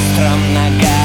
остром ногах